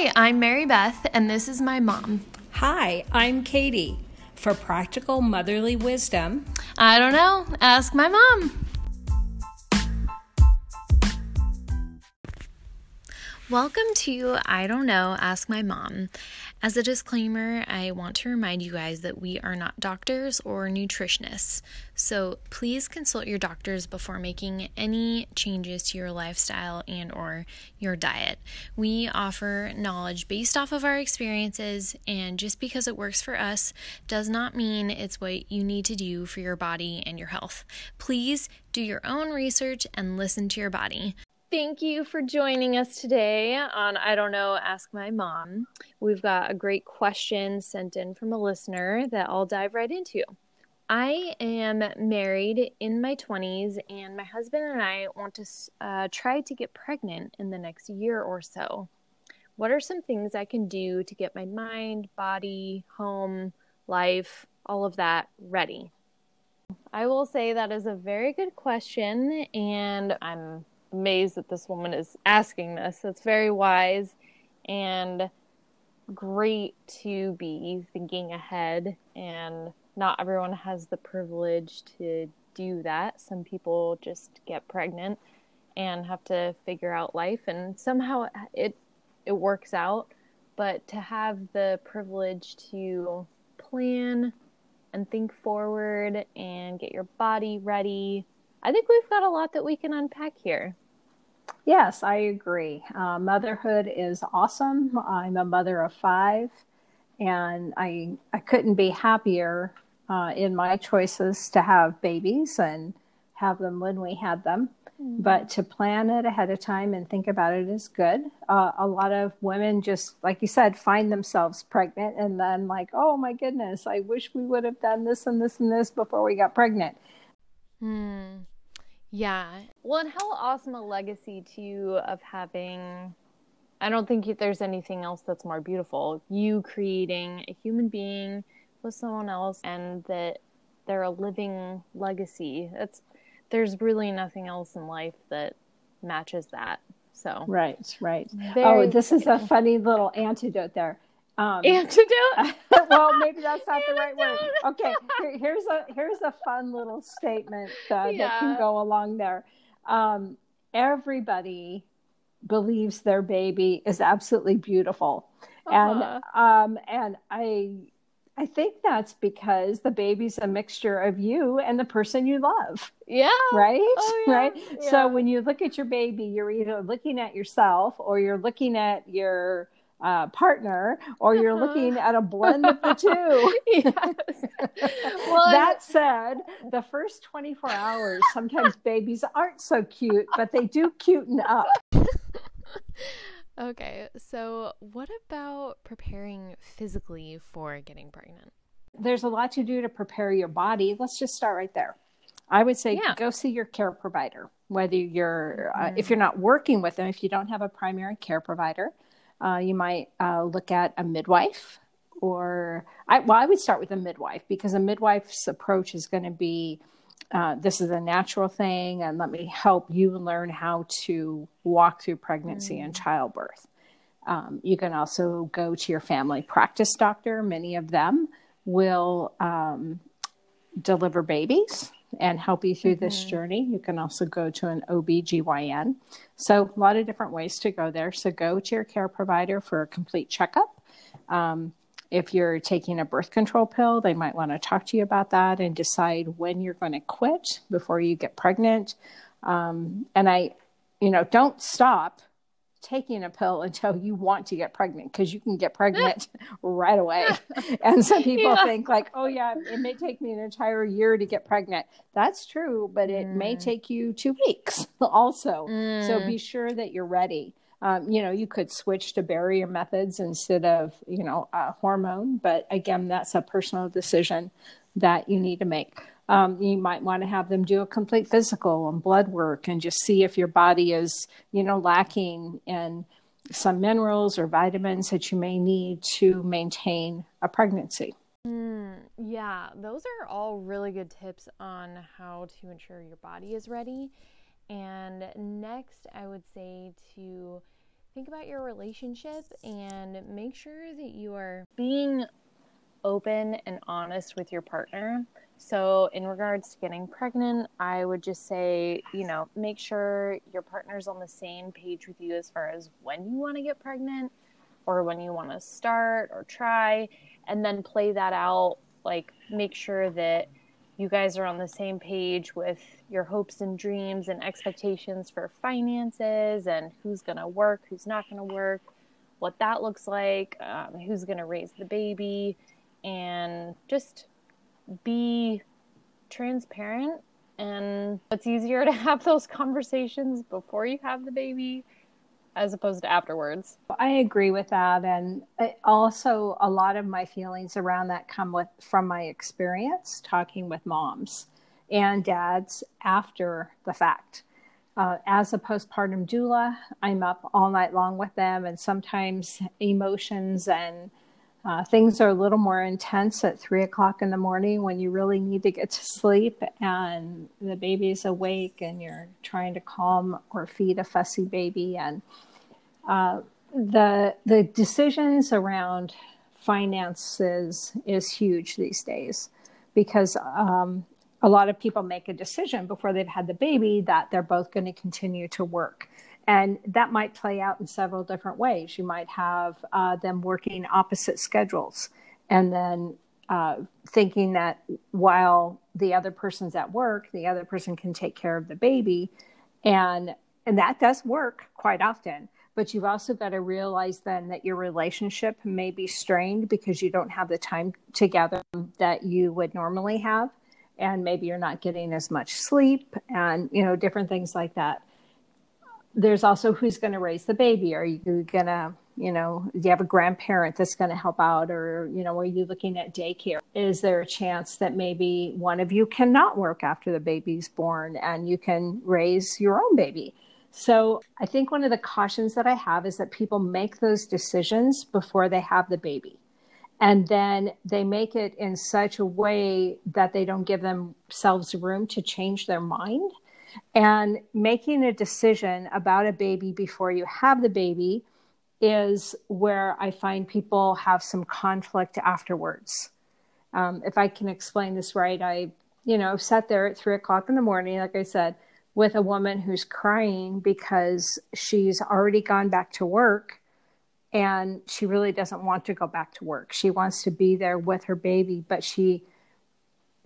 Hi, I'm Mary Beth, and this is my mom. Hi, I'm Katie. For practical motherly wisdom, I don't know, ask my mom. Welcome to I Don't Know, Ask My Mom. As a disclaimer, I want to remind you guys that we are not doctors or nutritionists, so please consult your doctors before making any changes to your lifestyle and or your diet. We offer knowledge based off of our experiences, and just because it works for us does not mean it's what you need to do for your body and your health. Please do your own research and listen to your body. Thank you for joining us today on I Don't Know, Ask My Mom. We've got a great question sent in from a listener that I'll dive right into. I am married in my 20s, and my husband and I want to uh, try to get pregnant in the next year or so. What are some things I can do to get my mind, body, home, life, all of that ready? I will say that is a very good question, and I'm amazed that this woman is asking this. It's very wise and great to be thinking ahead, and not everyone has the privilege to do that. Some people just get pregnant and have to figure out life, and somehow it it works out. But to have the privilege to plan and think forward and get your body ready I think we've got a lot that we can unpack here. Yes, I agree. Uh, motherhood is awesome. I'm a mother of five, and I I couldn't be happier uh, in my choices to have babies and have them when we had them. Mm-hmm. But to plan it ahead of time and think about it is good. Uh, a lot of women just, like you said, find themselves pregnant and then like, oh my goodness, I wish we would have done this and this and this before we got pregnant. Hmm. Yeah. Well, and how awesome a legacy too of having. I don't think there's anything else that's more beautiful. You creating a human being with someone else, and that they're a living legacy. It's there's really nothing else in life that matches that. So right, right. oh, this is a funny little antidote there. Um, Antidote. well, maybe that's not the right word. Okay, Here, here's a here's a fun little statement uh, yeah. that can go along there. Um, everybody believes their baby is absolutely beautiful, uh-huh. and um, and I I think that's because the baby's a mixture of you and the person you love. Yeah. Right? Oh, yeah. Right? Yeah. So when you look at your baby, you're either looking at yourself or you're looking at your uh, partner or you're uh-huh. looking at a blend of the two. well, that said, the first 24 hours, sometimes babies aren't so cute, but they do cuten up. okay, so what about preparing physically for getting pregnant? There's a lot to do to prepare your body. Let's just start right there. I would say yeah. go see your care provider, whether you're, uh, if mm. you're not working with them, if you don't have a primary care provider, uh, you might uh, look at a midwife, or I, well, I would start with a midwife because a midwife's approach is going to be uh, this is a natural thing, and let me help you learn how to walk through pregnancy mm. and childbirth. Um, you can also go to your family practice doctor. Many of them will um, deliver babies and help you through mm-hmm. this journey. You can also go to an OB/GYN. So, a lot of different ways to go there. So, go to your care provider for a complete checkup. Um, if you're taking a birth control pill, they might want to talk to you about that and decide when you're going to quit before you get pregnant. Um, and I, you know, don't stop taking a pill until you want to get pregnant because you can get pregnant right away. and some people yeah. think like, oh yeah, it may take me an entire year to get pregnant. That's true, but it mm. may take you two weeks also. Mm. So be sure that you're ready. Um, you know, you could switch to barrier methods instead of, you know, a hormone, but again, that's a personal decision that you need to make. Um, you might want to have them do a complete physical and blood work and just see if your body is, you know, lacking in some minerals or vitamins that you may need to maintain a pregnancy. Mm, yeah, those are all really good tips on how to ensure your body is ready. And next, I would say to think about your relationship and make sure that you are being open and honest with your partner. So, in regards to getting pregnant, I would just say, you know, make sure your partner's on the same page with you as far as when you want to get pregnant or when you want to start or try, and then play that out. Like, make sure that you guys are on the same page with your hopes and dreams and expectations for finances and who's going to work, who's not going to work, what that looks like, um, who's going to raise the baby, and just be transparent. And it's easier to have those conversations before you have the baby as opposed to afterwards. I agree with that. And also, a lot of my feelings around that come with from my experience talking with moms and dads after the fact. Uh, as a postpartum doula, I'm up all night long with them, and sometimes emotions and uh, things are a little more intense at three o'clock in the morning when you really need to get to sleep and the baby's awake and you're trying to calm or feed a fussy baby. And uh, the the decisions around finances is huge these days because um, a lot of people make a decision before they've had the baby that they're both going to continue to work and that might play out in several different ways. You might have uh, them working opposite schedules and then uh, thinking that while the other person's at work, the other person can take care of the baby. And, and that does work quite often. But you've also got to realize then that your relationship may be strained because you don't have the time together that you would normally have. And maybe you're not getting as much sleep and, you know, different things like that there's also who's going to raise the baby. Are you going to, you know, do you have a grandparent that's going to help out, or you know, are you looking at daycare? Is there a chance that maybe one of you cannot work after the baby's born and you can raise your own baby? So I think one of the cautions that I have is that people make those decisions before they have the baby. And then they make it in such a way that they don't give themselves room to change their mind and making a decision about a baby before you have the baby is where I find people have some conflict afterwards. Um, if I can explain this right, I, you know, sat there at three o'clock in the morning, like I said, with a woman who's crying because she's already gone back to work and she really doesn't want to go back to work. She wants to be there with her baby, but she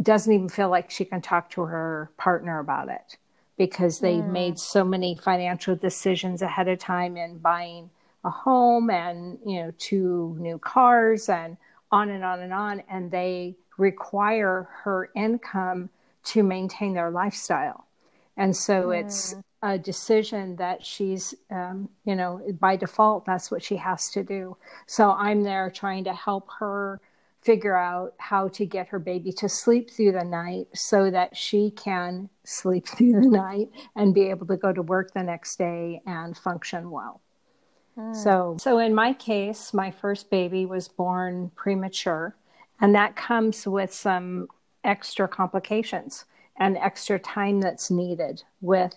doesn't even feel like she can talk to her partner about it because they mm. made so many financial decisions ahead of time in buying a home and you know two new cars and on and on and on and they require her income to maintain their lifestyle and so mm. it's a decision that she's um, you know by default that's what she has to do so i'm there trying to help her figure out how to get her baby to sleep through the night so that she can sleep through the night and be able to go to work the next day and function well. Mm. So, so in my case, my first baby was born premature, and that comes with some extra complications and extra time that's needed with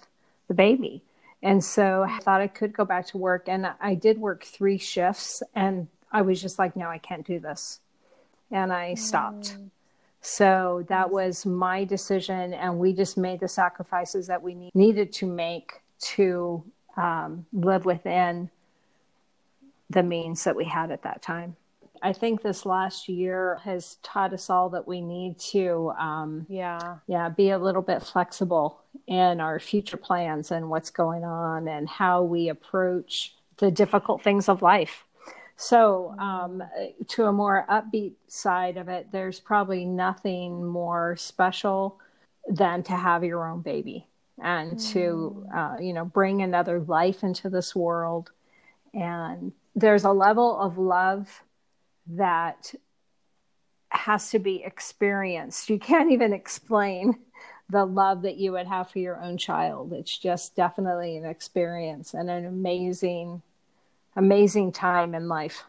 the baby. And so I thought I could go back to work, and I did work three shifts, and I was just like, no, I can't do this and I stopped. Mm. So that was my decision, and we just made the sacrifices that we needed to make to um, live within the means that we had at that time. I think this last year has taught us all that we need to, um, yeah, yeah, be a little bit flexible in our future plans and what's going on and how we approach the difficult things of life. So, um, to a more upbeat side of it, there's probably nothing more special than to have your own baby and mm. to, uh, you know, bring another life into this world. And there's a level of love that has to be experienced. You can't even explain the love that you would have for your own child. It's just definitely an experience and an amazing amazing time in life.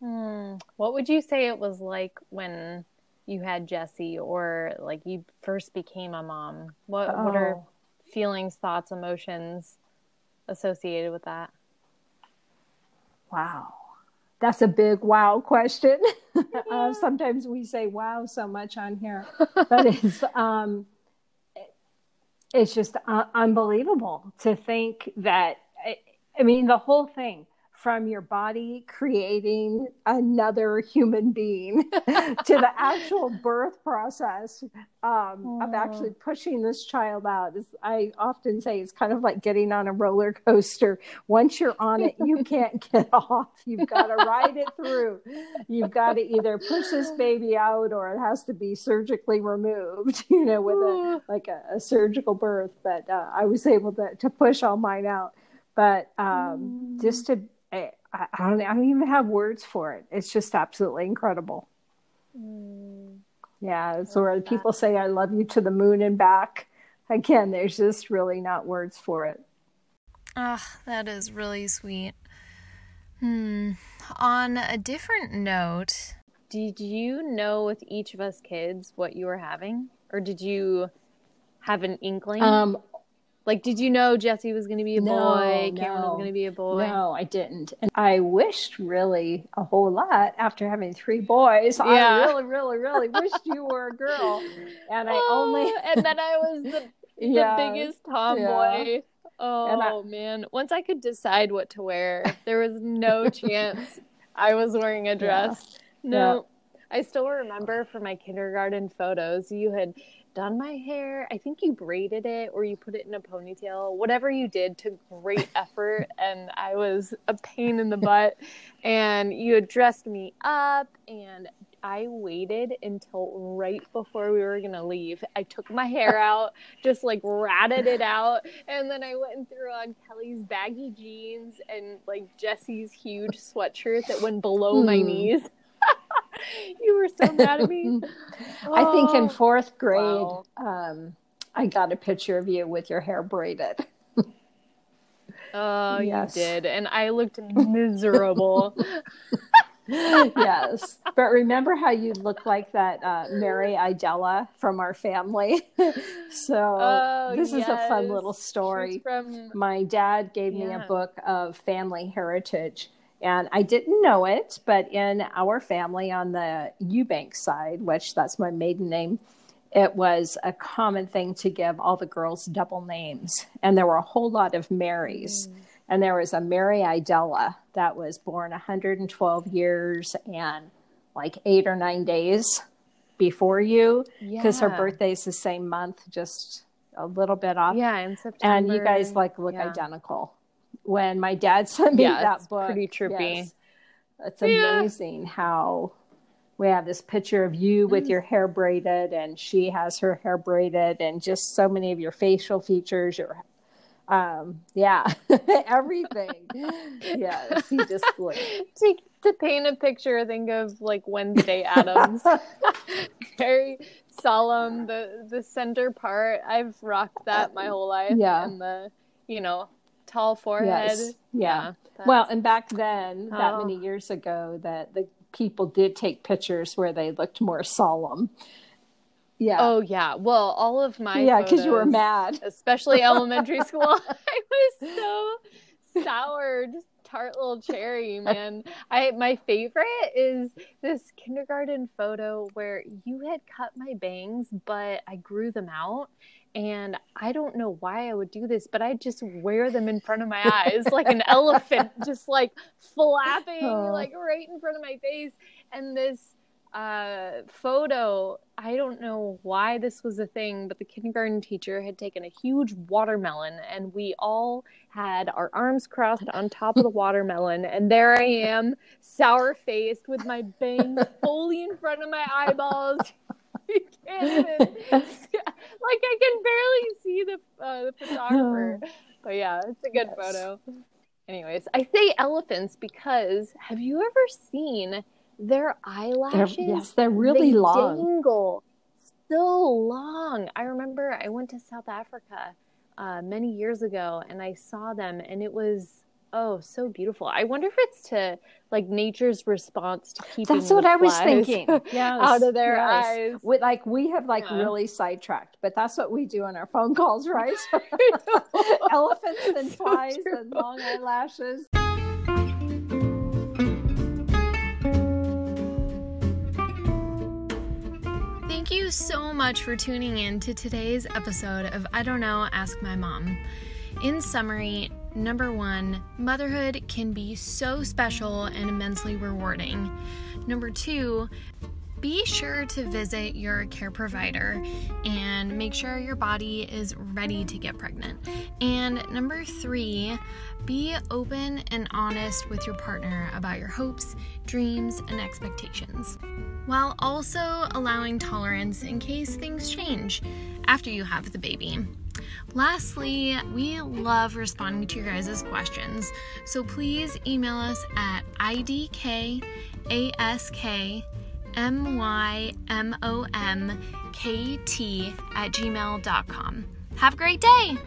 Hmm. What would you say it was like when you had Jesse or like you first became a mom? What oh. what are oh. feelings, thoughts, emotions associated with that? Wow. That's a big wow question. uh, sometimes we say wow so much on here, but it's um, it's just uh, unbelievable to think that. I, I mean, the whole thing from your body creating another human being to the actual birth process um, of actually pushing this child out. Is, I often say it's kind of like getting on a roller coaster. Once you're on it, you can't get off. You've got to ride it through. You've got to either push this baby out or it has to be surgically removed, you know, with a like a, a surgical birth. But uh, I was able to, to push all mine out. But um, mm. just to I, I, don't I don't even have words for it. It's just absolutely incredible. Mm. Yeah, it's where people say I love you to the moon and back. Again, there's just really not words for it. Ah, oh, that is really sweet. Hmm. On a different note, did you know with each of us kids what you were having? Or did you have an inkling? Um, like, did you know Jesse was going to be a no, boy? Cameron no, was going to be a boy? No, I didn't. And I wished really a whole lot after having three boys. Yeah. I really, really, really wished you were a girl. And I oh, only. and then I was the, the yeah, biggest tomboy. Yeah. Oh, I... man. Once I could decide what to wear, there was no chance I was wearing a dress. No. I still remember from my kindergarten photos, you had done my hair. I think you braided it or you put it in a ponytail. Whatever you did took great effort and I was a pain in the butt. And you had dressed me up and I waited until right before we were gonna leave. I took my hair out, just like ratted it out, and then I went and threw on Kelly's baggy jeans and like Jesse's huge sweatshirt that went below my hmm. knees. you were so mad at me. I think in oh, fourth grade, wow. um, I got a picture of you with your hair braided. Oh, yes. you did. And I looked miserable. yes. But remember how you look like that uh, Mary Idella from our family? so oh, this yes. is a fun little story. From... My dad gave yeah. me a book of family heritage and I didn't know it, but in our family on the Eubank side, which that's my maiden name, it was a common thing to give all the girls double names. And there were a whole lot of Marys. Mm. And there was a Mary Idella that was born 112 years and like eight or nine days before you because yeah. her birthday's the same month, just a little bit off. Yeah, in September. And you guys like look yeah. identical when my dad sent me yeah, that book. Pretty trippy. Yes, it's amazing yeah. how we have this picture of you with mm. your hair braided, and she has her hair braided, and just so many of your facial features. Your, um, yeah, everything. yes, he just like to, to paint a picture. Think of like Wednesday Addams, Very solemn. The the center part. I've rocked that my whole life. Yeah, and the you know tall forehead. Yes. Yeah. yeah well, and back then, that many oh. years ago, that the people did take pictures where they looked more solemn. Yeah. Oh yeah. Well, all of my yeah, because you were mad, especially elementary school. I was so sour, just tart little cherry, man. I my favorite is this kindergarten photo where you had cut my bangs, but I grew them out and I don't know why I would do this, but I just wear them in front of my eyes like an elephant, just like flapping oh. like right in front of my face. And this uh, photo, I don't know why this was a thing, but the kindergarten teacher had taken a huge watermelon and we all had our arms crossed on top of the watermelon. And there I am, sour faced with my bangs fully in front of my eyeballs can't like I can barely see the uh, the photographer. But yeah, it's a good yes. photo. Anyways, I say elephants because have you ever seen their eyelashes? They're, yes, they're really they long. Dangle so long. I remember I went to South Africa uh, many years ago and I saw them, and it was Oh, so beautiful. I wonder if it's to like nature's response to keeping That's what I was thinking. yes, out of their yes. eyes. We, like we have like yeah. really sidetracked, but that's what we do on our phone calls, right? Elephants and so flies true. and long eyelashes. Thank you so much for tuning in to today's episode of I Don't Know, Ask My Mom. In summary, number one, motherhood can be so special and immensely rewarding. Number two, be sure to visit your care provider and make sure your body is ready to get pregnant. And number three, be open and honest with your partner about your hopes, dreams, and expectations, while also allowing tolerance in case things change after you have the baby. Lastly, we love responding to your guys' questions, so please email us at idkask M-Y-M-O-M-K-T at gmail.com. Have a great day!